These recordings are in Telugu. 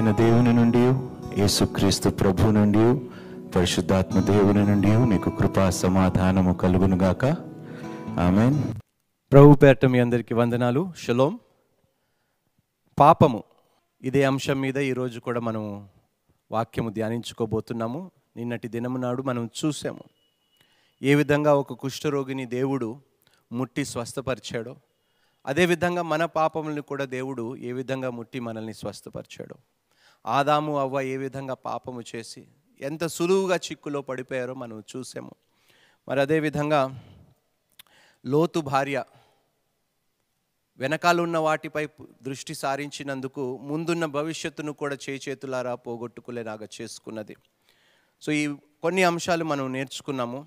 అయిన దేవుని నుండి యేసుక్రీస్తు ప్రభు నుండి పరిశుద్ధాత్మ దేవుని నుండి మీకు కృపా సమాధానము కలుగునుగాక ఆమెన్. ప్రభు పేరట మీ అందరికీ వందనాలు. షలోం. పాపము. ఇదే అంశం మీద ఈరోజు కూడా మనం వాక్యము ధ్యానించుకోబోతున్నాము. నిన్నటి దినము నాడు మనం చూసాము. ఏ విధంగా ఒక కుష్ఠరోగిని దేవుడు ముట్టి స్వస్థపరిచాడో అదేవిధంగా మన పాపములను కూడా దేవుడు ఏ విధంగా ముట్టి మనల్ని స్వస్థపరిచాడో. ఆదాము అవ్వ ఏ విధంగా పాపము చేసి ఎంత సులువుగా చిక్కులో పడిపోయారో మనం చూసాము. మరి అదేవిధంగా లోతు భార్య వెనకాలన్న వాటిపై దృష్టి సారించినందుకు ముందున్న భవిష్యత్తును కూడా చేతులారా పోగొట్టుకునేలాగా చేసుకున్నది. సో ఈ కొన్ని అంశాలు మనం నేర్చుకున్నాము.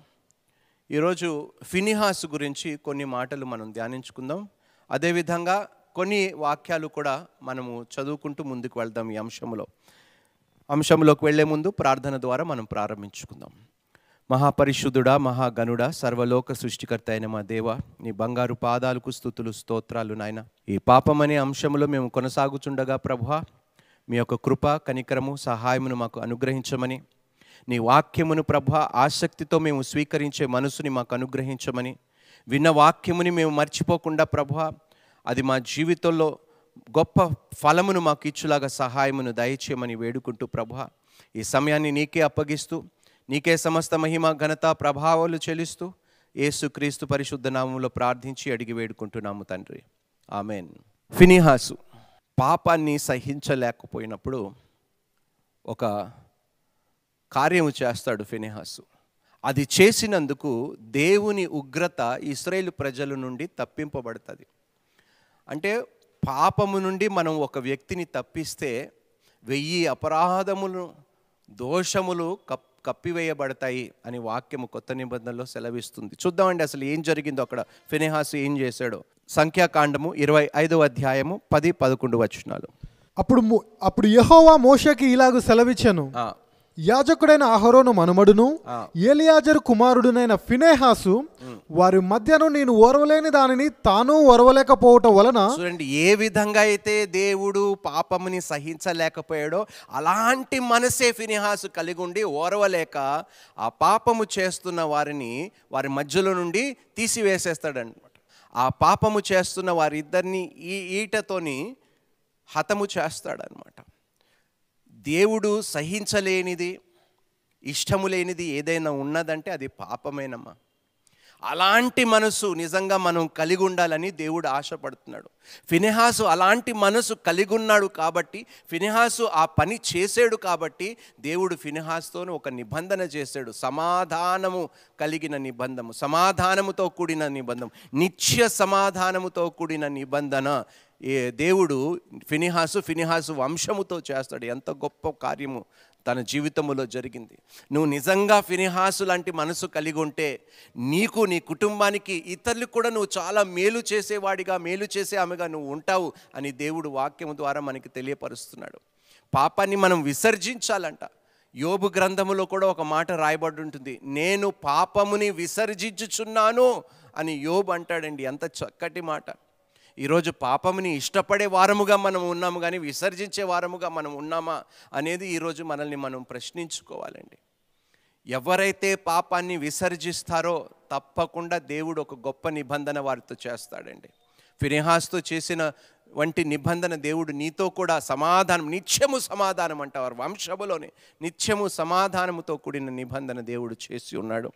ఈరోజు ఫినిహాస్ గురించి కొన్ని మాటలు మనం ధ్యానించుకుందాం. అదేవిధంగా కొన్ని వాక్యాలు కూడా మనము చదువుకుంటూ ముందుకు వెళ్దాం ఈ అంశంలో అంశంలోకి వెళ్ళే ముందు ప్రార్థన ద్వారా మనం ప్రారంభించుకుందాం. మహాపరిశుద్ధుడా మహాగణుడా సర్వలోక సృష్టికర్త అయిన మా దేవ నీ బంగారు పాదాలకు స్థుతులు స్తోత్రాలు నాయన. ఈ పాపం అనే అంశంలో మేము కొనసాగుచుండగా ప్రభువా మీ యొక్క కృప కనికరము సహాయమును మాకు అనుగ్రహించమని నీ వాక్యమును ప్రభ ఆసక్తితో మేము స్వీకరించే మనసుని మాకు అనుగ్రహించమని విన్న వాక్యముని మేము మర్చిపోకుండా ప్రభ అది మా జీవితంలో గొప్ప ఫలమును మాకు ఇచ్చులాగా సహాయమును దయచేయమని వేడుకుంటూ ప్రభు ఈ సమయాన్ని నీకే అప్పగిస్తూ నీకే సమస్త మహిమ ఘనత ప్రభావాలు చెల్లిస్తూ ఏసుక్రీస్తు పరిశుద్ధ నామంలో ప్రార్థించి అడిగి వేడుకుంటున్నాము తండ్రి. ఆమెన్. ఫినిహాసు పాపాన్ని సహించలేకపోయినప్పుడు ఒక కార్యము చేస్తాడు ఫినిహాసు. అది చేసినందుకు దేవుని ఉగ్రత ఇస్రాయేల్ ప్రజల నుండి తప్పింపబడుతుంది. అంటే పాపము నుండి మనం ఒక వ్యక్తిని తప్పిస్తే వెయ్యి అపరాధములు దోషములు కప్ కప్పివేయబడతాయి అని వాక్యము కొత్త నిబంధనలో సెలవిస్తుంది. చూద్దామండి అసలు ఏం జరిగిందో అక్కడ ఫినిహాసు ఏం చేశాడో. సంఖ్యాకాండము ఇరవై ఐదవ అధ్యాయము పది పదకొండు వచనాలు. అప్పుడు అప్పుడు యెహోవా మోషకి ఇలాగు సెలవిచ్చెను. యాజకుడైన అహరోను మనుమడును. ఏలియాజరు కుమారుడునైన ఫినేహాసు వారి మధ్యను నేను ఓర్వలేని దానిని తాను ఓర్వలేకపోవటం వలన చూడండి ఏ విధంగా అయితే దేవుడు పాపముని సహించలేకపోయాడో అలాంటి మనసే ఫినిహాసు కలిగి ఉండి ఓర్వలేక ఆ పాపము చేస్తున్న వారిని వారి మధ్యలో నుండి తీసివేసేస్తాడనమాట ఆ పాపము చేస్తున్న వారిద్దరిని ఈ ఈటతోని హతము చేస్తాడనమాట దేవుడు సహించలేనిది ఇష్టము లేనిది ఏదైనా ఉన్నదంటే అది పాపమేనమ్మా. అలాంటి మనసు నిజంగా మనం కలిగి ఉండాలని దేవుడు ఆశపడుతున్నాడు. ఫినిహాసు అలాంటి మనసు కలిగి ఉన్నాడు కాబట్టి ఫినిహాసు ఆ పని చేసాడు కాబట్టి దేవుడు ఫినిహాస్తో ఒక నిబంధన చేశాడు సమాధానము కలిగిన నిబంధము సమాధానముతో కూడిన నిబంధం నిత్య సమాధానముతో కూడిన నిబంధన దేవుడు ఫినిహాసు ఫినిహాసు వంశముతో చేస్తాడు. ఎంత గొప్ప కార్యము తన జీవితంలో జరిగింది. నువ్వు నిజంగా ఫినిహాసు లాంటి మనసు కలిగి ఉంటే నీకు నీ కుటుంబానికి ఇతరులకు కూడా నువ్వు చాలా మేలు చేసేవాడిగా మేలు చేసే ఆమెగా నువ్వు ఉంటావు అని దేవుడు వాక్యం ద్వారా మనకి తెలియపరుస్తున్నాడు. పాపాన్ని మనం విసర్జించాలంట. యోబు గ్రంథములో కూడా ఒక మాట రాయబడి ఉంటుంది. నేను పాపముని విసర్జించుచున్నాను అని యోబు అంటాడండి. ఎంత చక్కటి మాట. ఈరోజు పాపముని ఇష్టపడే వారముగా మనం ఉన్నాము కానీ విసర్జించే వారముగా మనం ఉన్నామా అనేది ఈరోజు మనల్ని మనం ప్రశ్నించుకోవాలండి. ఎవరైతే పాపాన్ని విసర్జిస్తారో తప్పకుండా దేవుడు ఒక గొప్ప నిబంధన వారితో చేస్తాడండి. ఫినిహాస్తో చేసిన వంటి నిబంధన దేవుడు నీతో కూడా సమాధానం నిత్యము సమాధానం అంటారు. వంశములోనే నిత్యము సమాధానముతో కూడిన నిబంధన దేవుడు చేసి ఉన్నాడు.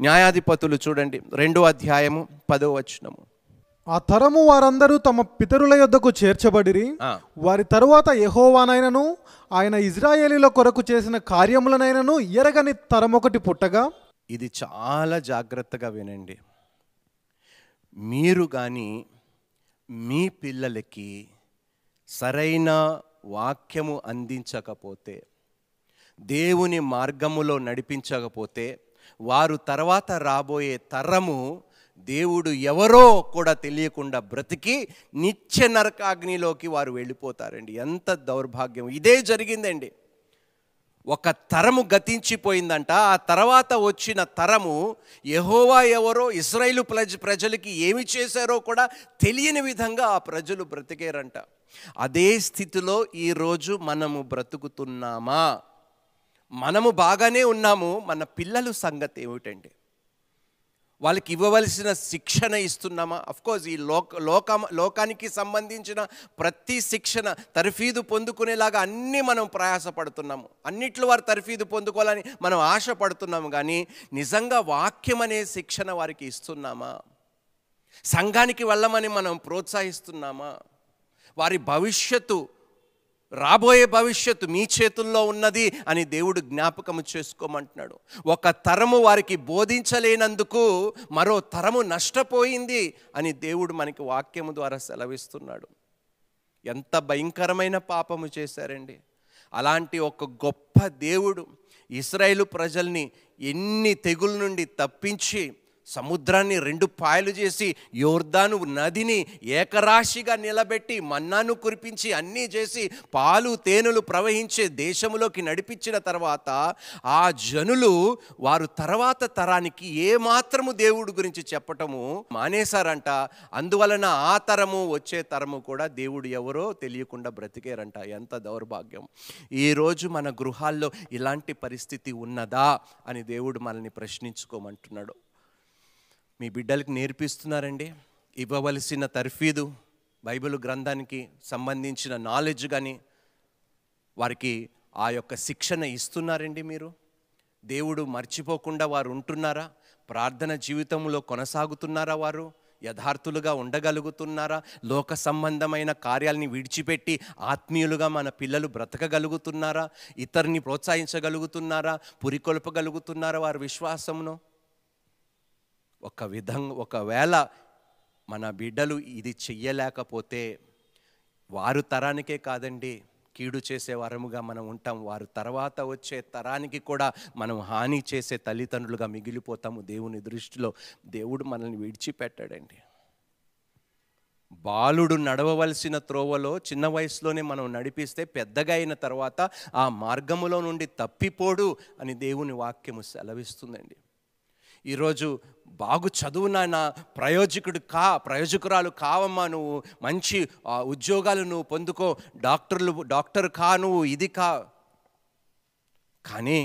న్యాయాధిపతులు చూడండి రెండో అధ్యాయము పదో వచనము. ఆ తరము వారందరూ తమ పితరుల యొద్దకు చేర్చబడిరి. వారి తరువాత యెహోవానైనను ఆయన ఇజ్రాయేలీల కొరకు చేసిన కార్యములనైనను ఎరగని తరమొకటి పుట్టగా. ఇది చాలా జాగ్రత్తగా వినండి. మీరు కానీ మీ పిల్లలకి సరైన వాక్యము అందించకపోతే దేవుని మార్గములో నడిపించకపోతే వారు తర్వాత రాబోయే తరము దేవుడు ఎవరో కూడా తెలియకుండా బ్రతికి నిత్య నరకాగ్నిలోకి వారు వెళ్ళిపోతారండి. ఎంత దౌర్భాగ్యం. ఇదే జరిగిందండి. ఒక తరము గతించిపోయిందంట. ఆ తర్వాత వచ్చిన తరము యహోవా ఎవరో ఇస్రాయిలు ప్రజ ప్రజలకి ఏమి చేశారో కూడా తెలియని విధంగా ఆ ప్రజలు బ్రతికేరంట. అదే స్థితిలో ఈరోజు మనము బ్రతుకుతున్నామా? మనము బాగానే ఉన్నాము. మన పిల్లలు సంగతి ఏమిటండి వాళ్ళకి ఇవ్వవలసిన శిక్షణ ఇస్తున్నామా? అఫ్కోర్స్ ఈ లోక లోక లోకానికి సంబంధించిన ప్రతి శిక్షణ తర్ఫీదు పొందుకునేలాగా అన్నీ మనం ప్రయాసపడుతున్నాము. అన్నిట్లో వారు తర్ఫీదు పొందుకోవాలని మనం ఆశపడుతున్నాము కానీ నిజంగా వాక్యం అనే శిక్షణ వారికి ఇస్తున్నామా? సంఘానికి వెళ్ళమని మనం ప్రోత్సహిస్తున్నామా? వారి భవిష్యత్తు రాబోయే భవిష్యత్తు మీ చేతుల్లో ఉన్నది అని దేవుడు జ్ఞాపకము చేసుకోమంటున్నాడు. ఒక తరము వారికి బోధించలేనందుకు మరో తరము నష్టపోయింది అని దేవుడు మనకి వాక్యము ద్వారా సెలవిస్తున్నాడు. ఎంత భయంకరమైన పాపము చేశారండి. అలాంటి ఒక గొప్ప దేవుడు ఇస్రాయేలు ప్రజల్ని ఎన్ని తెగుల నుండి తప్పించి సముద్రాన్ని రెండు పాయలు చేసి యోర్దాను నదిని ఏకరాశిగా నిలబెట్టి మన్నాను కురిపించి అన్నీ చేసి పాలు తేనెలు ప్రవహించే దేశములోకి నడిపించిన తర్వాత ఆ జనులు వారు తర్వాత తరానికి ఏమాత్రము దేవుడు గురించి చెప్పటము మానేశారంట. అందువలన ఆ తరము వచ్చే తరము కూడా దేవుడు ఎవరో తెలియకుండా బ్రతికేరంట. ఎంత దౌర్భాగ్యం. ఈరోజు మన గృహాల్లో ఇలాంటి పరిస్థితి ఉన్నదా అని దేవుడు మనల్ని ప్రశ్నించుకోమంటున్నాడు. మీ బిడ్డలకు నేర్పిస్తున్నారండి. ఇవ్వవలసిన తర్ఫీదు బైబిల్ గ్రంథానికి సంబంధించిన నాలెడ్జ్ కానీ వారికి ఆ యొక్క శిక్షణ ఇస్తున్నారండి మీరు. దేవుడు మర్చిపోకుండా వారు ఉంటున్నారా? ప్రార్థన జీవితంలో కొనసాగుతున్నారా వారు? యథార్థులుగా ఉండగలుగుతున్నారా? లోక సంబంధమైన కార్యాలని విడిచిపెట్టి ఆత్మీయులుగా మన పిల్లలు బ్రతకగలుగుతున్నారా? ఇతరుని ప్రోత్సహించగలుగుతున్నారా? పురికొల్పగలుగుతున్నారా వారి విశ్వాసమును? ఒక విధంగా ఒకవేళ మన బిడ్డలు ఇది చెయ్యలేకపోతే వారు తరానికే కాదండి. కీడు చేసే వరముగా మనం ఉంటాం. వారు తర్వాత వచ్చే తరానికి కూడా మనం హాని చేసే తల్లిదండ్రులుగా మిగిలిపోతాము దేవుని దృష్టిలో. దేవుడు మనల్ని విడిచిపెట్టాడండి. బాలుడు నడవవలసిన త్రోవలో చిన్న వయసులోనే మనం నడిపిస్తే పెద్దగా అయిన తర్వాత ఆ మార్గములో నుండి తప్పిపోడు అని దేవుని వాక్యము సెలవిస్తుందండి. ఈరోజు బాగు చదువు నాయన ప్రయోజకుడు కా ప్రయోజకురాలు కావమ్మా నువ్వు మంచి ఆ, ఉద్యోగాలు నువ్వు పొందుకో డాక్టర్లు డాక్టర్ కా నువ్వు ఇది కా. కానీ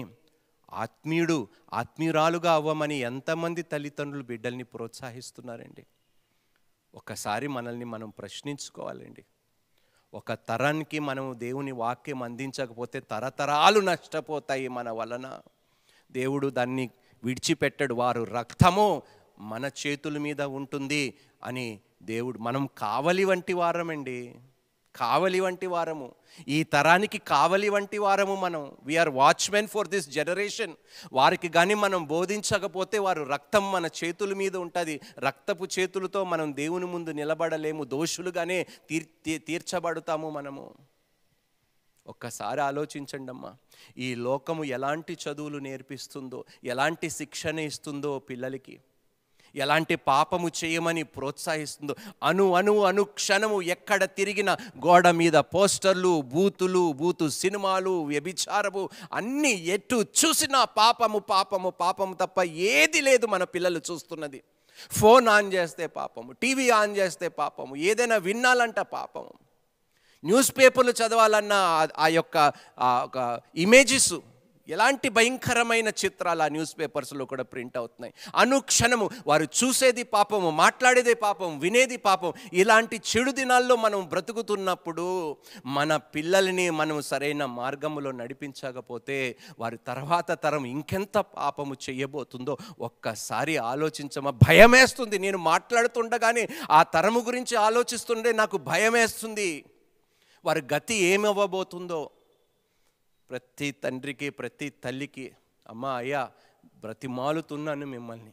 ఆత్మీయుడు ఆత్మీయురాలుగా అవ్వమని ఎంతమంది తల్లిదండ్రులు బిడ్డల్ని ప్రోత్సహిస్తున్నారండి. ఒకసారి మనల్ని మనం ప్రశ్నించుకోవాలండి. ఒక తరానికి మనం దేవుని వాక్యం అందించకపోతే తరతరాలు నష్టపోతాయి మన వలన. దేవుడు దాన్ని విడిచిపెట్టడు. వారు రక్తము మన చేతుల మీద ఉంటుంది అని దేవుడు మనం కావలి వంటి వారమండి. కావలి వంటి వారము. ఈ తరానికి కావలి వంటి వారము మనం. We are watchmen for this generation వారికి కానీ మనం బోధించకపోతే వారు రక్తం మన చేతుల మీద ఉంటుంది. రక్తపు చేతులతో మనం దేవుని ముందు నిలబడలేము. దోషులుగానే తీర్ తీ- తీర్చబడతాము మనము. ఒక్కసారి ఆలోచించండి అమ్మా ఈ లోకము ఎలాంటి చదువులు నేర్పిస్తుందో ఎలాంటి శిక్షణ ఇస్తుందో పిల్లలకి ఎలాంటి పాపము చేయమని ప్రోత్సహిస్తుందో అను అను అనుక్షణము ఎక్కడ తిరిగిన గోడ మీద పోస్టర్లు బూతులు బూతు సినిమాలు వ్యభిచారము అన్నీ ఎటు చూసినా పాపము పాపము పాపము తప్ప ఏది లేదు మన పిల్లలు చూస్తున్నది. ఫోన్ ఆన్ చేస్తే పాపము టీవీ ఆన్ చేస్తే పాపము ఏదైనా విన్నాలంట పాపము. న్యూస్ పేపర్లు చదవాలన్న ఆ- యొక్క ఒక ఇమేజెస్ ఎలాంటి భయంకరమైన చిత్రాలు ఆ న్యూస్ పేపర్స్లో కూడా ప్రింట్ అవుతున్నాయి. అనుక్షణము వారు చూసేది పాపము మాట్లాడేది పాపం వినేది పాపం ఇలాంటి చెడు దినాల్లో మనం బ్రతుకుతున్నప్పుడు మన పిల్లల్ని మనం సరైన మార్గంలో నడిపించకపోతే వారి తర్వాత తరం ఇంకెంత పాపము చేయబోతుందో ఒక్కసారి ఆలోచించమా? భయమేస్తుంది. నేను మాట్లాడుతుండగానే ఆ తరము గురించి ఆలోచిస్తుండే నాకు భయమేస్తుంది. వారి గతి ఏమవ్వబోతుందో? ప్రతి తండ్రికి ప్రతి తల్లికి అమ్మ అయ్యా బ్రతిమాలుతున్నాను మిమ్మల్ని.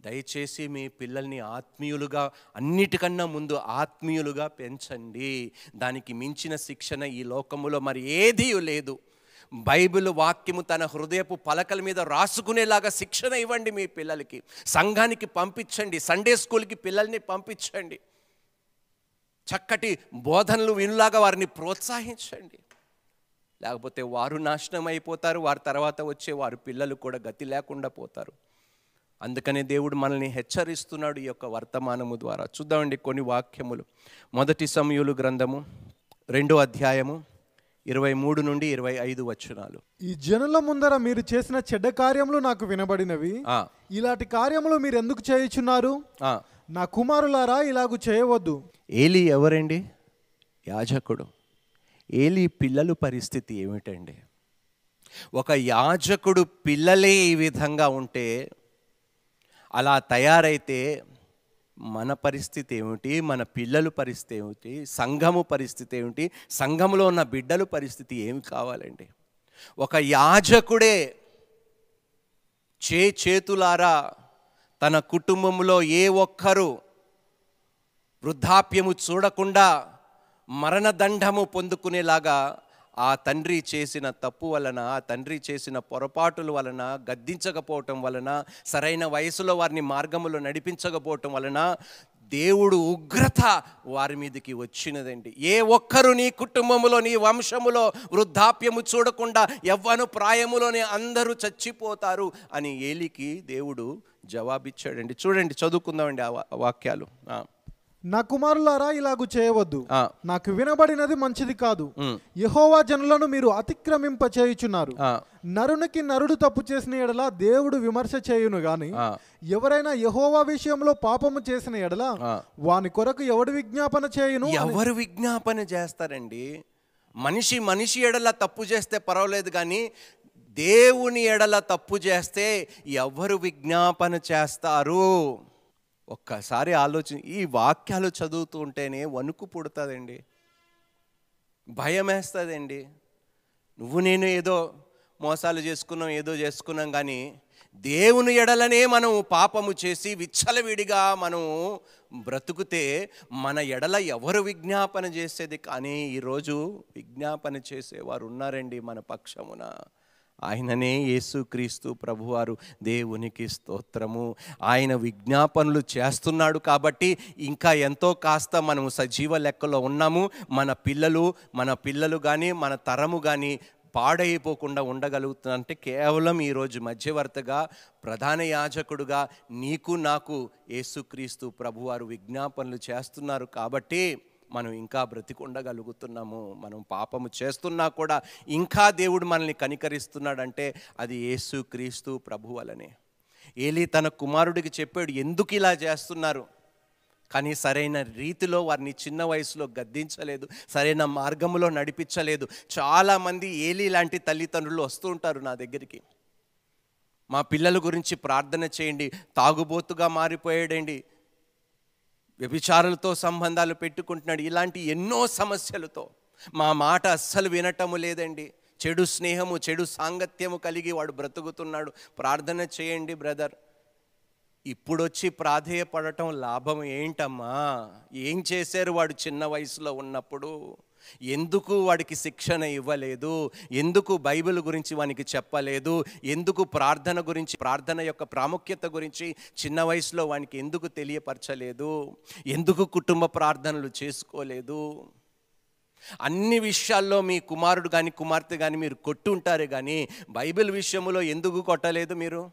దయచేసి మీ పిల్లల్ని ఆత్మీయులుగా అన్నిటికన్నా ముందు ఆత్మీయులుగా పెంచండి. దానికి మించిన శిక్షణ ఈ లోకములో మరి ఏదీ లేదు. బైబిల్ వాక్యము తన హృదయపు పలకల మీద రాసుకునేలాగా శిక్షణ ఇవ్వండి మీ పిల్లలకి. సంఘానికి పంపించండి సండే స్కూల్కి పిల్లల్ని పంపించండి. చక్కటి బోధనలు వినులాగా వారిని ప్రోత్సహించండి. లేకపోతే వారు నాశనం అయిపోతారు వారి తర్వాత వచ్చే వారి పిల్లలు కూడా గతి లేకుండా పోతారు. అందుకనే దేవుడు మనల్ని హెచ్చరిస్తున్నాడు ఈ యొక్క వర్తమానము ద్వారా. చూద్దామండి కొన్ని వాక్యములు. మొదటి సమయులు గ్రంథము రెండో అధ్యాయము ఇరవై మూడు నుండి ఇరవై ఐదు వచనాలు. ఈ జనుల ముందర మీరు చేసిన చెడ్డ కార్యములు నాకు వినబడినవి. ఇలాంటి కార్యములు మీరు ఎందుకు చేయుచున్నారు. నా కుమారులారా ఇలాగు చేయవద్దు. ఏలి ఎవరండి? యాజకుడు. ఏలి పిల్లలు పరిస్థితి ఏమిటండి? ఒక యాజకుడు పిల్లలే ఈ విధంగా ఉంటే అలా తయారైతే మన పరిస్థితి ఏమిటి? మన పిల్లలు పరిస్థితి ఏమిటి? సంఘము పరిస్థితి ఏమిటి? సంఘంలో ఉన్న బిడ్డలు పరిస్థితి ఏమి కావాలండి? ఒక యాజకుడే చే చేతులారా తన కుటుంబంలో ఏ ఒక్కరు వృద్ధాప్యము చూడకుండా మరణదండము పొందుకునేలాగా ఆ తండ్రి చేసిన తప్పు వలన ఆ తండ్రి చేసిన పొరపాటుల వలన గద్దించకపోవటం వలన సరైన వయసులో వారిని మార్గములో నడిపించకపోవటం వలన దేవుడు ఉగ్రత వారి మీదకి వచ్చినదండి. ఏ ఒక్కరు నీ కుటుంబములో నీ వంశములో వృద్ధాప్యము చూడకుండా ఎవ్వను ప్రాయములోనే అందరూ చచ్చిపోతారు అని ఏలికి దేవుడు జవాబిచ్చాడండి. చూడండి చదువుకుందామండి ఆ వాక్యాలు. నా కుమారులారా ఇలాగు చేయవద్దు. నాకు వినబడినది మంచిది కాదు. యహోవా జనులను మీరు అతిక్రమింప చేయుచున్నారు. నరునికి నరుడు తప్పు చేసిన ఎడల దేవుడు విమర్శ చేయును గాని. ఎవరైనా యహోవా విషయంలో పాపము చేసిన ఎడల. వాని కొరకు ఎవడు విజ్ఞాపన చేయును ఎవరు విజ్ఞాపన చేస్తారండి? మనిషి మనిషి ఎడల తప్పు చేస్తే పర్వాలేదు కానీ దేవుని ఎడల తప్పు చేస్తే ఎవరు విజ్ఞాపన చేస్తారు? ఒక్కసారి ఆలోచన ఈ వాక్యాలు చదువుతూ ఉంటేనే వణుకు పుడుతుందండి. భయం వేస్తుందండి నువ్వు నేను ఏదో మోసాలు చేసుకున్నాం ఏదో చేసుకున్నాం కానీ దేవుని ఎడలనే మనం పాపము చేసి విచ్చలవిడిగా మనం బ్రతుకుతే మన ఎడల ఎవరు విజ్ఞాపన చేసేది? కానీ ఈరోజు విజ్ఞాపన చేసేవారు ఉన్నారండి మన పక్షమున. ఆయననే యేసుక్రీస్తు ప్రభువారు. దేవునికి స్తోత్రము. ఆయన విజ్ఞాపనలు చేస్తున్నాడు కాబట్టి ఇంకా ఎంతో కాస్త మనం సజీవ లెక్కలో ఉన్నాము. మన పిల్లలు మన పిల్లలు కానీ మన తరము కానీ పాడైపోకుండా ఉండగలుగుతుందంటే కేవలం ఈరోజు మధ్యవర్తగా ప్రధాన యాజకుడుగా నీకు నాకు యేసుక్రీస్తు ప్రభువారు విజ్ఞాపనలు చేస్తున్నారు కాబట్టి మనం ఇంకా బ్రతికుండగలుగుతున్నాము మనం పాపము చేస్తున్నా కూడా ఇంకా దేవుడు మనల్ని కనికరిస్తున్నాడంటే అది యేసుక్రీస్తు ప్రభు వలనే. ఏలి తన కుమారుడికి చెప్పాడు ఎందుకు ఇలా చేస్తున్నారు? కానీ సరైన రీతిలో వారిని చిన్న వయసులో గద్దించలేదు సరైన మార్గంలో నడిపించలేదు. చాలామంది ఏలి లాంటి తల్లిదండ్రులు వస్తూ ఉంటారు నా దగ్గరికి. మా పిల్లల గురించి ప్రార్థన చేయండి తాగుబోతుగా మారిపోయాడండి. వ్యభిచారులతో సంబంధాలు పెట్టుకుంటున్నాడు. ఇలాంటి ఎన్నో సమస్యలతో మా మాట అస్సలు వినటము లేదండి. చెడు స్నేహము చెడు సాంగత్యము కలిగి వాడు బ్రతుకుతున్నాడు. ప్రార్థన చేయండి బ్రదర్. ఇప్పుడొచ్చి ప్రాధేయపడటం లాభం ఏంటమ్మా? ఏం చేశారు వాడు చిన్న వయసులో ఉన్నప్పుడు? ఎందుకు వాడికి శిక్షణ ఇవ్వలేదు? ఎందుకు బైబిల్ గురించి వానికి చెప్పలేదు? ఎందుకు ప్రార్థన గురించి ప్రార్థన యొక్క ప్రాముఖ్యత గురించి చిన్న వయసులో వానికి ఎందుకు తెలియపరచలేదు? ఎందుకు కుటుంబ ప్రార్థనలు చేసుకోలేదు? అన్ని విషయాల్లో మీ కుమారుడు కానీ కుమార్తె కానీ మీరు కొట్టుంటారు కానీ బైబిల్ విషయంలో ఎందుకు కొట్టలేదు మీరు?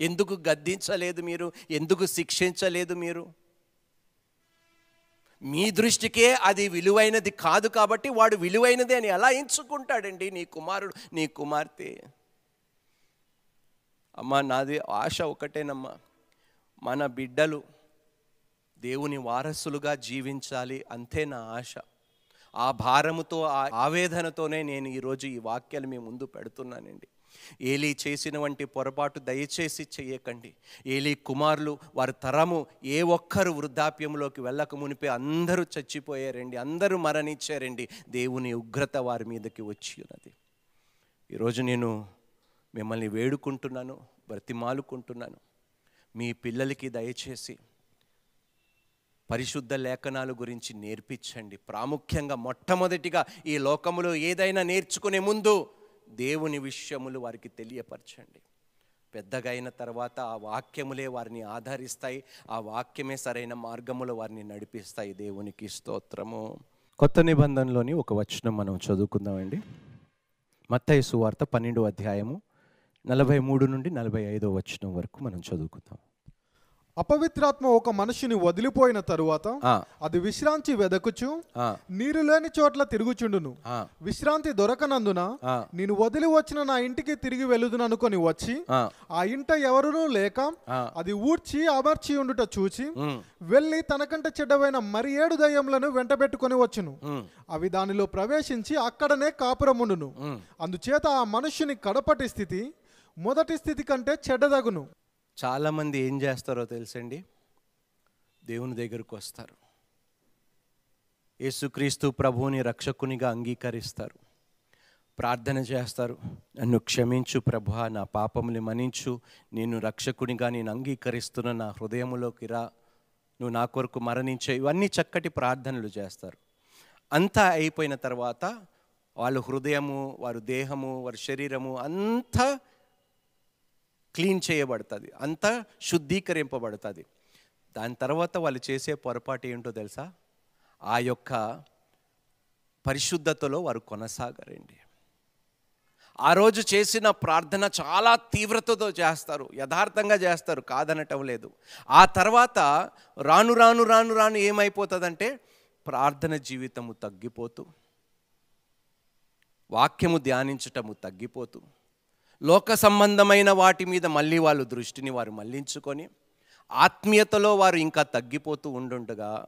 ఎందుకు గద్దించలేదు మీరు? ఎందుకు శిక్షించలేదు మీరు? మీ దృష్టికే అది విలువైనది కాదు కాబట్టి వాడు విలువైనది అని ఎలా ఎంచుకుంటాడండి నీ కుమారుడు నీ కుమార్తె? అమ్మా నాది ఆశ ఒకటేనమ్మా. మన బిడ్డలు దేవుని వారసులుగా జీవించాలి అంతే నా ఆశ. ఆ భారముతో ఆ ఆవేదనతోనే నేను ఈరోజు ఈ వాక్యాలు మీ ముందు పెడుతున్నానండి. ఏలీ చేసిన వంటి పొరపాటు దయచేసి చేయకండి ఏలీ కుమారులు వారి తరము ఏ ఒక్కరు వృద్ధాప్యంలోకి వెళ్ళక మునిపే అందరూ చచ్చిపోయారండి అందరూ మరణించారండి. దేవుని ఉగ్రత వారి మీదకి వచ్చి ఉన్నది. ఈరోజు నేను మిమ్మల్ని వేడుకుంటున్నాను బ్రతిమాలుకుంటున్నాను. మీ పిల్లలకి దయచేసి పరిశుద్ధ లేఖనాల గురించి నేర్పించండి. ప్రాముఖ్యంగా మొట్టమొదటిగా ఈ లోకములో ఏదైనా నేర్చుకునే ముందు దేవుని విషయములు వారికి తెలియపరచండి. పెద్దగా అయిన తర్వాత ఆ వాక్యములే వారిని ఆధారిస్తాయి. ఆ వాక్యమే సరైన మార్గములో వారిని నడిపిస్తాయి. దేవునికి స్తోత్రము. కొత్త నిబంధనలోని ఒక వచనం మనం చదువుకుందామండి. మత్తయి సువార్త పన్నెండు అధ్యాయము నలభై మూడు నుండి నలభై ఐదో వచనం వరకు మనం చదువుకుందాం. అపవిత్రాత్మ ఒక మనిషిని వదిలిపోయిన తరువాత అది విశ్రాంతి వెదకుచు నీరు లేని చోట్ల తిరుగుచుండును. విశ్రాంతి దొరకనందున. నేను వదిలి వచ్చిన నా ఇంటికి తిరిగి వెలుదుననుకొని వచ్చి ఆ, ఇంట ఎవరునూ లేక. అది ఊడ్చి అమర్చి ఉండుట చూచి వెళ్ళి తనకంటే చెడ్డవైన మరి ఏడు దయ్యములను వెంటబెట్టుకొని వచ్చును. అవి దానిలో ప్రవేశించి అక్కడనే కాపురముండును. అందుచేత ఆ మనుష్యుని కడపటి స్థితి మొదటి స్థితి కంటే చెడ్డదగును. చాలామంది ఏం చేస్తారో తెలుసండి? దేవుని దగ్గరకు వస్తారు. యేసుక్రీస్తు ప్రభువుని రక్షకునిగా అంగీకరిస్తారు. ప్రార్థన చేస్తారు. నన్ను క్షమించు ప్రభా నా పాపముని మన్నించు. నేను రక్షకునిగా నేను అంగీకరిస్తున్న నా హృదయములోకి రా. నువ్వు నా కొరకు మరణించే ఇవన్నీ చక్కటి ప్రార్థనలు చేస్తారు. అంతా అయిపోయిన తర్వాత వాళ్ళ హృదయము వారి దేహము వారి శరీరము అంతా క్లీన్ చేయబడుతుంది అంతా శుద్ధీకరింపబడుతుంది. దాని తర్వాత వాళ్ళు చేసే పొరపాటు ఏంటో తెలుసా? ఆ యొక్క పరిశుద్ధతలో వారు కొనసాగరండి. ఆ రోజు చేసిన ప్రార్థన చాలా తీవ్రతతో చేస్తారు యథార్థంగా చేస్తారు కాదనటం లేదు. ఆ తర్వాత రాను రాను రాను రాను ఏమైపోతుందంటే ప్రార్థన జీవితము తగ్గిపోతూ వాక్యము ధ్యానించటము తగ్గిపోతూ లోక సంబంధమైన వాటి మీద మళ్ళీ వాళ్ళు దృష్టిని వారు మళ్ళించుకొని ఆత్మీయతలో వారు ఇంకా తగ్గిపోతూ ఉండుండగా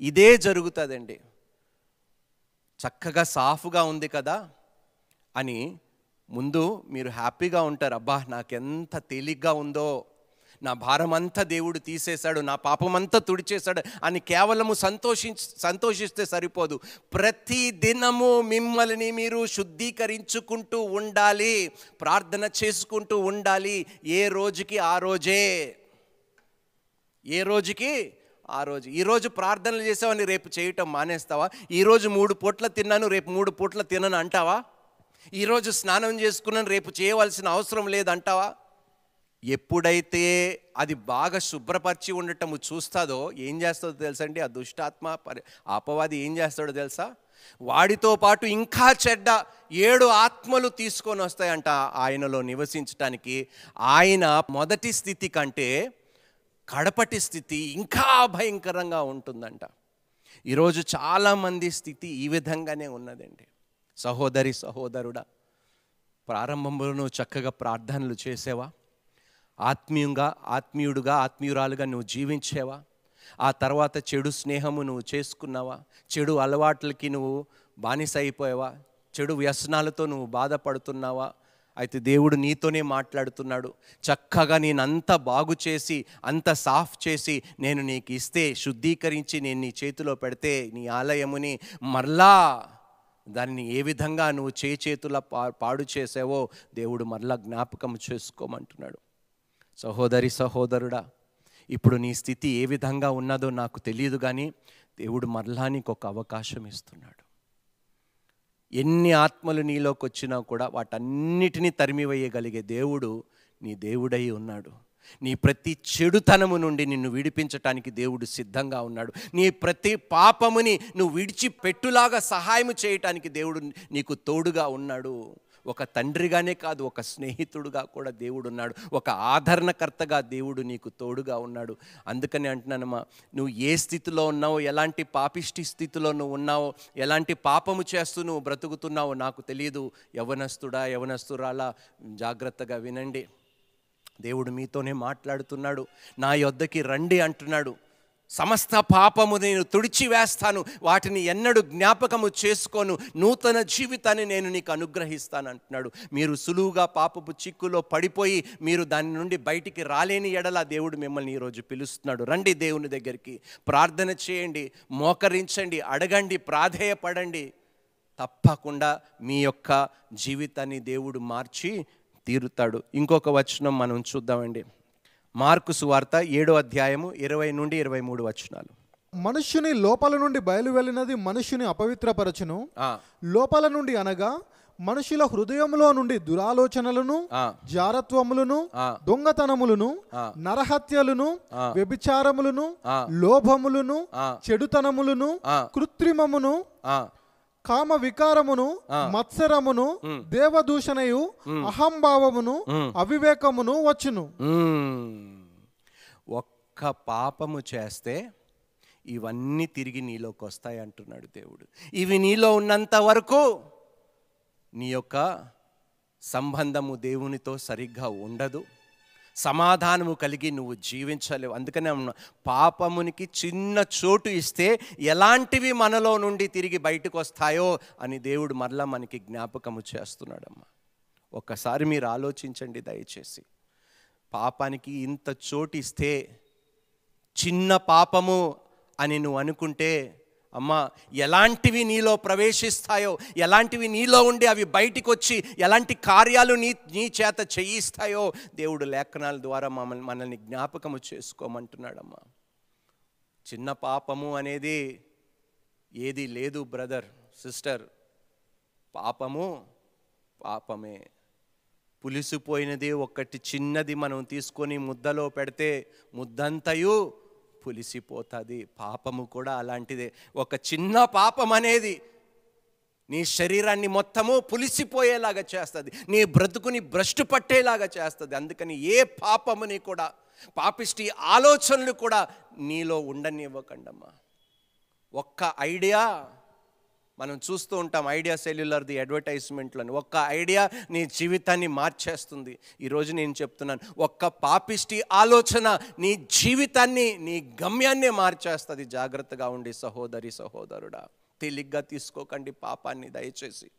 ఇదే జరుగుతుందండి. చక్కగా సాఫ్గా ఉంది కదా అని ముందు మీరు హ్యాపీగా ఉంటారు. అబ్బా నాకెంత తేలిగ్గా ఉందో నా భారం అంతా దేవుడు తీసేశాడు నా పాపమంతా తుడిచేశాడు అని కేవలము సంతోషి సంతోషిస్తే సరిపోదు. ప్రతి దినము మిమ్మల్ని మీరు శుద్ధీకరించుకుంటూ ఉండాలి ప్రార్థన చేసుకుంటూ ఉండాలి ఏ రోజుకి ఆ రోజే. ఏ రోజుకి? ఆ రోజు. ఈరోజు ప్రార్థనలు చేసావని రేపు చేయటం మానేస్తావా? ఈరోజు మూడు పూట్ల తిన్నాను రేపు మూడు పూట్ల తినను అంటావా? ఈరోజు స్నానం చేసుకున్నాను రేపు చేయవలసిన అవసరం లేదంటావా? ఎప్పుడైతే అది బాగా శుభ్రపరిచి ఉండటము చూస్తుందో ఏం చేస్తుందో తెలుసండి ఆ దుష్టాత్మ పరి అపవాది ఏం చేస్తాడో తెలుసా? వాడితో పాటు ఇంకా చెడ్డ ఏడు ఆత్మలు తీసుకొని వస్తాయంట ఆయనలో నివసించటానికి. ఆయన మొదటి స్థితి కంటే కడపటి స్థితి ఇంకా భయంకరంగా ఉంటుందంట. ఈరోజు చాలామంది స్థితి ఈ విధంగానే ఉన్నదండి. సహోదరి సహోదరుడా ప్రారంభంలో నువ్వు చక్కగా ప్రార్థనలు చేసేవా? ఆత్మీయంగా ఆత్మీయుడుగా ఆత్మీయురాలుగా నువ్వు జీవించేవా? ఆ తర్వాత చెడు స్నేహము నువ్వు చేసుకున్నావా? చెడు అలవాట్లకి నువ్వు బానిస అయిపోయావా చెడు వ్యసనాలతో నువ్వు బాధపడుతున్నావా? అయితే దేవుడు నీతోనే మాట్లాడుతున్నాడు. చక్కగా నేను అంత బాగు చేసి అంత సాఫ్ చేసి నేను నీకు ఇస్తే శుద్ధీకరించి నేను నీ చేతిలో పెడితే నీ ఆలయముని మరలా దానిని ఏ విధంగా నువ్వు చే చేతుల పా పాడు చేసావో దేవుడు మరలా జ్ఞాపకం చేసుకోమంటున్నాడు. సహోదరి సహోదరుడా ఇప్పుడు నీ స్థితి ఏ విధంగా ఉన్నదో నాకు తెలియదు కానీ దేవుడు మరలా నీకు ఒక అవకాశం ఇస్తున్నాడు. ఎన్ని ఆత్మలు నీలోకి వచ్చినా కూడా వాటన్నిటినీ తరిమివేయగలిగే దేవుడు నీ దేవుడై ఉన్నాడు. నీ ప్రతి చెడుతనము నుండి నిన్ను విడిపించటానికి దేవుడు సిద్ధంగా ఉన్నాడు. నీ ప్రతి పాపముని నువ్వు విడిచిపెట్టులాగా సహాయం చేయటానికి దేవుడు నీకు తోడుగా ఉన్నాడు. ఒక తండ్రిగానే కాదు ఒక స్నేహితుడుగా కూడా దేవుడు ఉన్నాడు ఒక ఆదరణకర్తగా దేవుడు నీకు తోడుగా ఉన్నాడు. అందుకని అంటున్నానమ్మా నువ్వు ఏ స్థితిలో ఉన్నావో ఎలాంటి పాపిష్టి స్థితిలో నువ్వు ఉన్నావో ఎలాంటి పాపము చేస్తూ నువ్వు బ్రతుకుతున్నావో నాకు తెలియదు. యవనస్తుడా యవనస్తురాలా జాగ్రత్తగా వినండి. దేవుడు మీతోనే మాట్లాడుతున్నాడు. నా యొద్దకి రండి అంటున్నాడు. సమస్త పాపము నేను తుడిచివేస్తాను వాటిని ఎన్నడూ జ్ఞాపకము చేసుకోను నూతన జీవితాన్ని నేను నీకు అనుగ్రహిస్తాను అంటున్నాడు. మీరు సులువుగా పాపపు చిక్కులో పడిపోయి మీరు దాని నుండి బయటికి రాలేని ఎడల దేవుడు మిమ్మల్ని ఈరోజు పిలుస్తున్నాడు. రండి దేవుని దగ్గరికి ప్రార్థన చేయండి మోకరించండి అడగండి ప్రాధేయపడండి. తప్పకుండా మీ యొక్క జీవితాన్ని దేవుడు మార్చి తీరుతాడు. ఇంకొక వచనం మనం చూద్దామండి. మార్కు సువార్త ఏడో అధ్యాయము ఇరవై నుండి ఇరవై మూడు వచనాలు మనుష్యుని లోపల నుండి బయలు వెళ్ళినది మనుష్యుని అపవిత్రపరచును లోపల నుండి అనగా మనుషుల హృదయములో నుండి దురాలోచనలను జారత్వములను. దొంగతనములను. నరహత్యలను. వ్యభిచారములను. లోభములను. చెడుతనములను. కృత్రిమమును ఆ, కామ వికారమును మత్సరమును దేవదూషణయు అహంభావమును అవివేకమును వచ్చును. ఒక్క పాపము చేస్తే ఇవన్నీ తిరిగి నీలోకి వస్తాయి అంటున్నాడు దేవుడు. ఇవి నీలో ఉన్నంత వరకు నీ యొక్క సంబంధము దేవునితో సరిగ్గా ఉండదు. సమాధానము కలిగి నువ్వు జీవించలేవు. అందుకనే పాపమునికి చిన్న చోటు ఇస్తే ఎలాంటివి మనలో నుండి తిరిగి బయటకు వస్తాయో అని దేవుడు మరలా మనకి జ్ఞాపకము చేస్తున్నాడమ్మా. ఒక్కసారి మీరు ఆలోచించండి దయచేసి. పాపానికి ఇంత చోటు ఇస్తే చిన్న పాపము అని నువ్వు అనుకుంటే అమ్మా ఎలాంటివి నీలో ప్రవేశిస్తాయో ఎలాంటివి నీలో ఉండి అవి బయటికి వచ్చి ఎలాంటి కార్యాలు నీ నీ చేత చేయిస్తాయో దేవుడు లేఖనాల ద్వారా మమ్మల్ని మనల్ని జ్ఞాపకము చేసుకోమంటున్నాడమ్మా. చిన్న పాపము అనేది ఏది లేదు బ్రదర్ సిస్టర్. పాపము పాపమే. పులిసిపోయినది ఒకటి చిన్నది మనం తీసుకొని ముద్దలో పెడితే ముద్దంతయు పులిసిపోతుంది. పాపము కూడా అలాంటిదే. ఒక చిన్న పాపం అనేది నీ శరీరాన్ని మొత్తము పులిసిపోయేలాగా చేస్తుంది. నీ బ్రతుకుని భ్రష్టు పట్టేలాగా చేస్తుంది. అందుకని ఏ పాపముని కూడా పాపిష్టి ఆలోచనలు కూడా నీలో ఉండనివ్వకండమ్మా. ఒక్క ఐడియా మనం చూస్తూ ఉంటాం ఐడియా సెల్యులర్ది అడ్వర్టైజ్మెంట్లను. ఒక్క ఐడియా నీ జీవితాన్ని మార్చేస్తుంది. ఈరోజు నేను చెప్తున్నాను ఒక్క పాపిష్టి ఆలోచన నీ జీవితాన్ని నీ గమ్యాన్నే మార్చేస్తుంది. జాగ్రత్తగా ఉండి సహోదరి సహోదరుడా తేలిగ్గా తీసుకోకండి పాపాన్ని దయచేసి.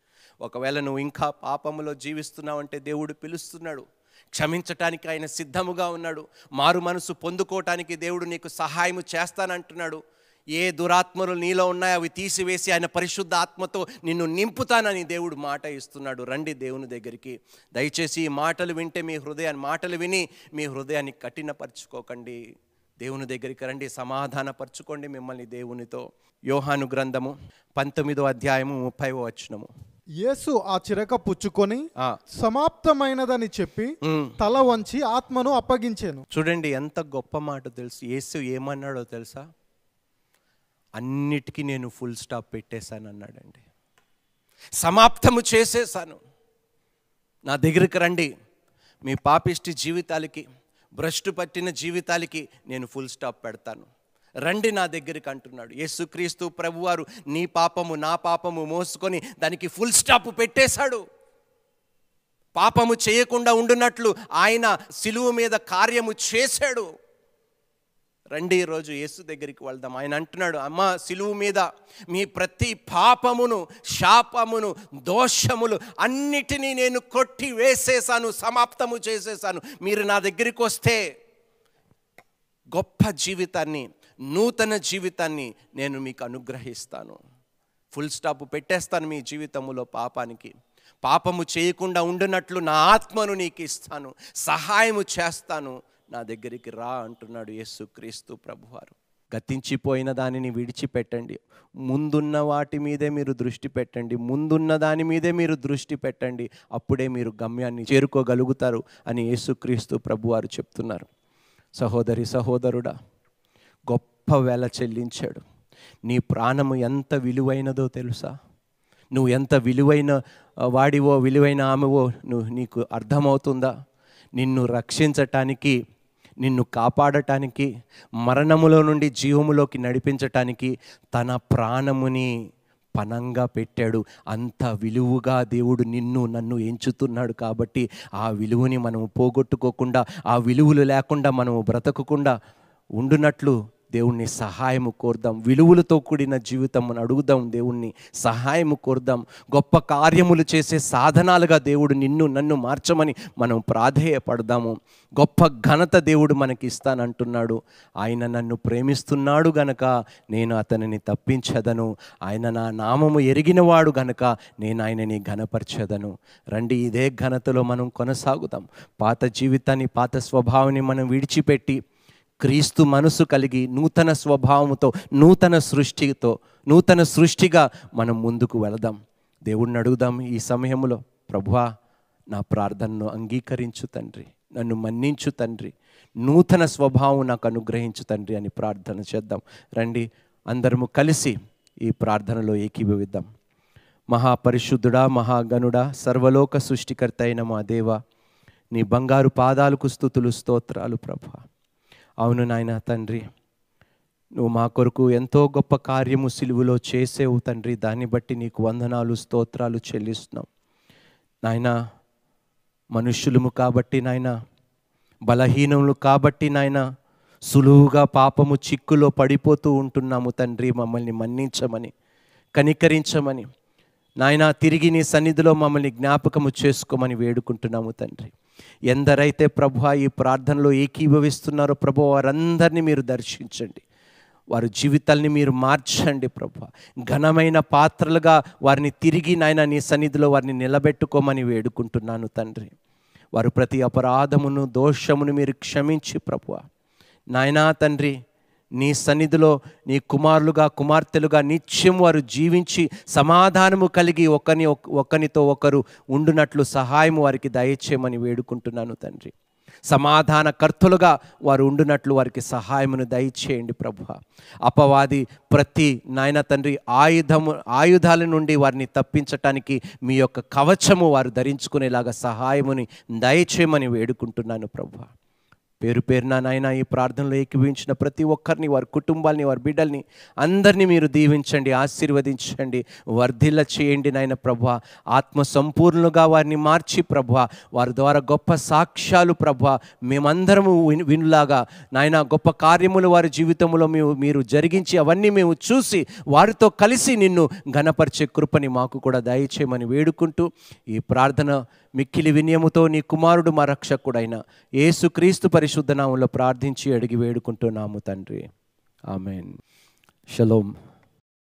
ఒకవేళ నువ్వు ఇంకా పాపములో జీవిస్తున్నావంటే దేవుడు పిలుస్తున్నాడు. క్షమించటానికి ఆయన సిద్ధముగా ఉన్నాడు. మారు మనసు పొందుకోవటానికి దేవుడు నీకు సహాయం చేస్తానంటున్నాడు. ఏ దురాత్మలు నీలో ఉన్నాయో అవి తీసివేసి ఆయన పరిశుద్ధ ఆత్మతో నిన్ను నింపుతానని దేవుడు మాట ఇస్తున్నాడు. రండి దేవుని దగ్గరికి. దయచేసి ఈ మాటలు వింటే మీ హృదయాన్ని మాటలు విని మీ హృదయాన్ని కఠినపరచుకోకండి. దేవుని దగ్గరికి రండి సమాధానపరచుకోండి మిమ్మల్ని దేవునితో. యోహాను గ్రంథము పంతొమ్మిదో అధ్యాయము ముప్పై వచనము. యేసు ఆ చిరక పుచ్చుకొని సమాప్తమైనదని చెప్పి. తల వంచి ఆత్మను అప్పగించాను. చూడండి ఎంత గొప్ప మాట తెలుసు. యేసు ఏమన్నాడో తెలుసా? అన్నిటికీ నేను ఫుల్ స్టాప్ పెట్టేశాను అన్నాడండి. సమాప్తము చేసేసాను నా దగ్గరికి రండి. మీ పాపిష్టి జీవితాలకి భ్రష్టు పట్టిన జీవితాలకి నేను ఫుల్ స్టాప్ పెడతాను. రండి నా దగ్గరికి అంటున్నాడు. యేసుక్రీస్తు ప్రభువారు నీ పాపము నా పాపము మోసుకొని దానికి ఫుల్ స్టాప్ పెట్టేశాడు. పాపము చేయకుండా ఉండునట్లు ఆయన సిలువు మీద కార్యము చేశాడు. రండి ఈరోజు యేసు దగ్గరికి వెళ్దాం. ఆయన అంటున్నాడు అమ్మ సిలువు మీద మీ ప్రతి పాపమును శాపమును దోషములు అన్నిటినీ నేను కొట్టి వేసేసాను సమాప్తము చేసేసాను. మీరు నా దగ్గరికి వస్తే గొప్ప జీవితాన్ని నూతన జీవితాన్ని నేను మీకు అనుగ్రహిస్తాను. ఫుల్ స్టాప్ పెట్టేస్తాను మీ జీవితములో పాపానికి. పాపము చేయకుండా ఉండినట్లు నా ఆత్మను నీకు ఇస్తాను. సహాయము చేస్తాను. నా దగ్గరికి రా అంటున్నాడు యేసుక్రీస్తు ప్రభువారు. గతించిపోయిన దానిని విడిచిపెట్టండి. ముందున్న వాటి మీదే మీరు దృష్టి పెట్టండి. ముందున్న దాని మీదే మీరు దృష్టి పెట్టండి. అప్పుడే మీరు గమ్యాన్ని చేరుకోగలుగుతారు అని యేసుక్రీస్తు ప్రభువారు చెప్తున్నారు. సహోదరి సహోదరుడా గొప్ప వెల చెల్లించాడు. నీ ప్రాణము ఎంత విలువైనదో తెలుసా? నువ్వు ఎంత విలువైన వాడివో విలువైన ఆమెవో నువ్వు నీకు అర్థమవుతుందా? నిన్ను రక్షించటానికి నిన్ను కాపాడటానికి మరణములో నుండి జీవములోకి నడిపించటానికి తన ప్రాణముని పనంగా పెట్టాడు. అంత విలువగా దేవుడు నిన్ను నన్ను ఎంచుతున్నాడు కాబట్టి ఆ విలువని మనము పోగొట్టుకోకుండా ఆ విలువలు లేకుండా మనము బ్రతకకుండా ఉండునట్లు దేవుణ్ణి సహాయము కోరుదాం. విలువలతో కూడిన జీవితం మనం అడుగుదాం దేవుణ్ణి. సహాయము కోరుదాం. గొప్ప కార్యములు చేసే సాధనాలుగా దేవుడు నిన్ను నన్ను మార్చమని మనం ప్రాధేయపడదాము. గొప్ప ఘనత దేవుడు మనకి ఇస్తానంటున్నాడు ఆయన నన్ను ప్రేమిస్తున్నాడు గనక నేను అతనిని తప్పించదను. ఆయన నా నామము ఎరిగినవాడు గనక నేను ఆయనని ఘనపరచదను. రండి ఇదే ఘనతలో మనం కొనసాగుదాం పాత జీవితాన్ని పాత స్వభావాన్ని మనం విడిచిపెట్టి క్రీస్తు మనసు కలిగి నూతన స్వభావముతో నూతన సృష్టితో నూతన సృష్టిగా మనం ముందుకు వెళదాం. దేవుణ్ణి అడుగుదాం ఈ సమయంలో ప్రభువా నా ప్రార్థనను అంగీకరించు తండ్రి నన్ను మన్నించు తండ్రి నూతన స్వభావం నాకు అనుగ్రహించు తండ్రి అని ప్రార్థన చేద్దాం. రండి అందరము కలిసి ఈ ప్రార్థనలో ఏకీభవిద్దాం. మహాపరిశుద్ధుడా మహాగణుడా సర్వలోక సృష్టికర్త అయిన మా దేవ నీ బంగారు పాదాలకు స్థుతులు స్తోత్రాలు ప్రభా అవును నాయన తండ్రి. నువ్వు మా కొరకు ఎంతో గొప్ప కార్యము సిలువులో చేసేవు తండ్రి. దాన్ని బట్టి నీకు వందనాలు స్తోత్రాలు చెల్లిస్తున్నాం. నాయనా మనుష్యులము కాబట్టి నాయన బలహీనములు కాబట్టి నాయన సులువుగా పాపము చిక్కులో పడిపోతూ ఉంటున్నాము తండ్రి. మమ్మల్ని మన్నించమని కనికరించమని నాయన తిరిగి నీ సన్నిధిలో మమ్మల్ని జ్ఞాపకము చేసుకోమని వేడుకుంటున్నాము తండ్రి. ఎందరైతే ప్రభు ఈ ప్రార్థనలో ఏకీభవిస్తున్నారో ప్రభు వారందరినీ మీరు దర్శించండి. వారి జీవితాల్ని మీరు మార్చండి ప్రభు ఘనమైన పాత్రలుగా వారిని తిరిగి నాయన నీ సన్నిధిలో వారిని నిలబెట్టుకోమని వేడుకుంటున్నాను తండ్రి. వారు ప్రతి అపరాధమును దోషమును మీరు క్షమించి ప్రభు నాయనా తండ్రి నీ సన్నిధిలో నీ కుమారులుగా కుమార్తెలుగా నిత్యం వారు జీవించి సమాధానము కలిగి ఒకని ఒకరితో ఒకరు ఉండునట్లు సహాయం వారికి దయచేయమని వేడుకుంటున్నాను తండ్రి. సమాధాన కర్తలుగా వారు ఉండునట్లు వారికి సహాయమును దయచేయండి ప్రభు. అపవాది ప్రతి నాయన తండ్రి ఆయుధము ఆయుధాల నుండి వారిని తప్పించటానికి మీ యొక్క కవచము వారు ధరించుకునేలాగా సహాయముని దయచేయమని వేడుకుంటున్నాను ప్రభు. పేరు పేరున నాయన ఈ ప్రార్థనలో ఏకీభవించిన ప్రతి ఒక్కరిని వారి కుటుంబాల్ని వారి బిడ్డల్ని అందరినీ మీరు దీవించండి ఆశీర్వదించండి వర్ధిల్ల చేయండి నాయన ప్రభు. ఆత్మ సంపూర్ణులుగా వారిని మార్చి ప్రభ. వారి ద్వారా గొప్ప సాక్ష్యాలు ప్రభ. మేమందరము వినులాగా నాయన గొప్ప కార్యములు వారి జీవితంలో మేము మీరు జరిగించి అవన్నీ మేము చూసి వారితో కలిసి నిన్ను ఘనపరిచే కృపని మాకు కూడా దయచేయమని వేడుకుంటూ ఈ ప్రార్థన మిక్కిలి వినయముతో నీ కుమారుడు మా రక్షకుడైన యేసుక్రీస్తు పరిశుద్ధ నామంలో ప్రార్థించి అడిగి వేడుకుంటున్నాము తండ్రి. ఆమెన్. షలోమ్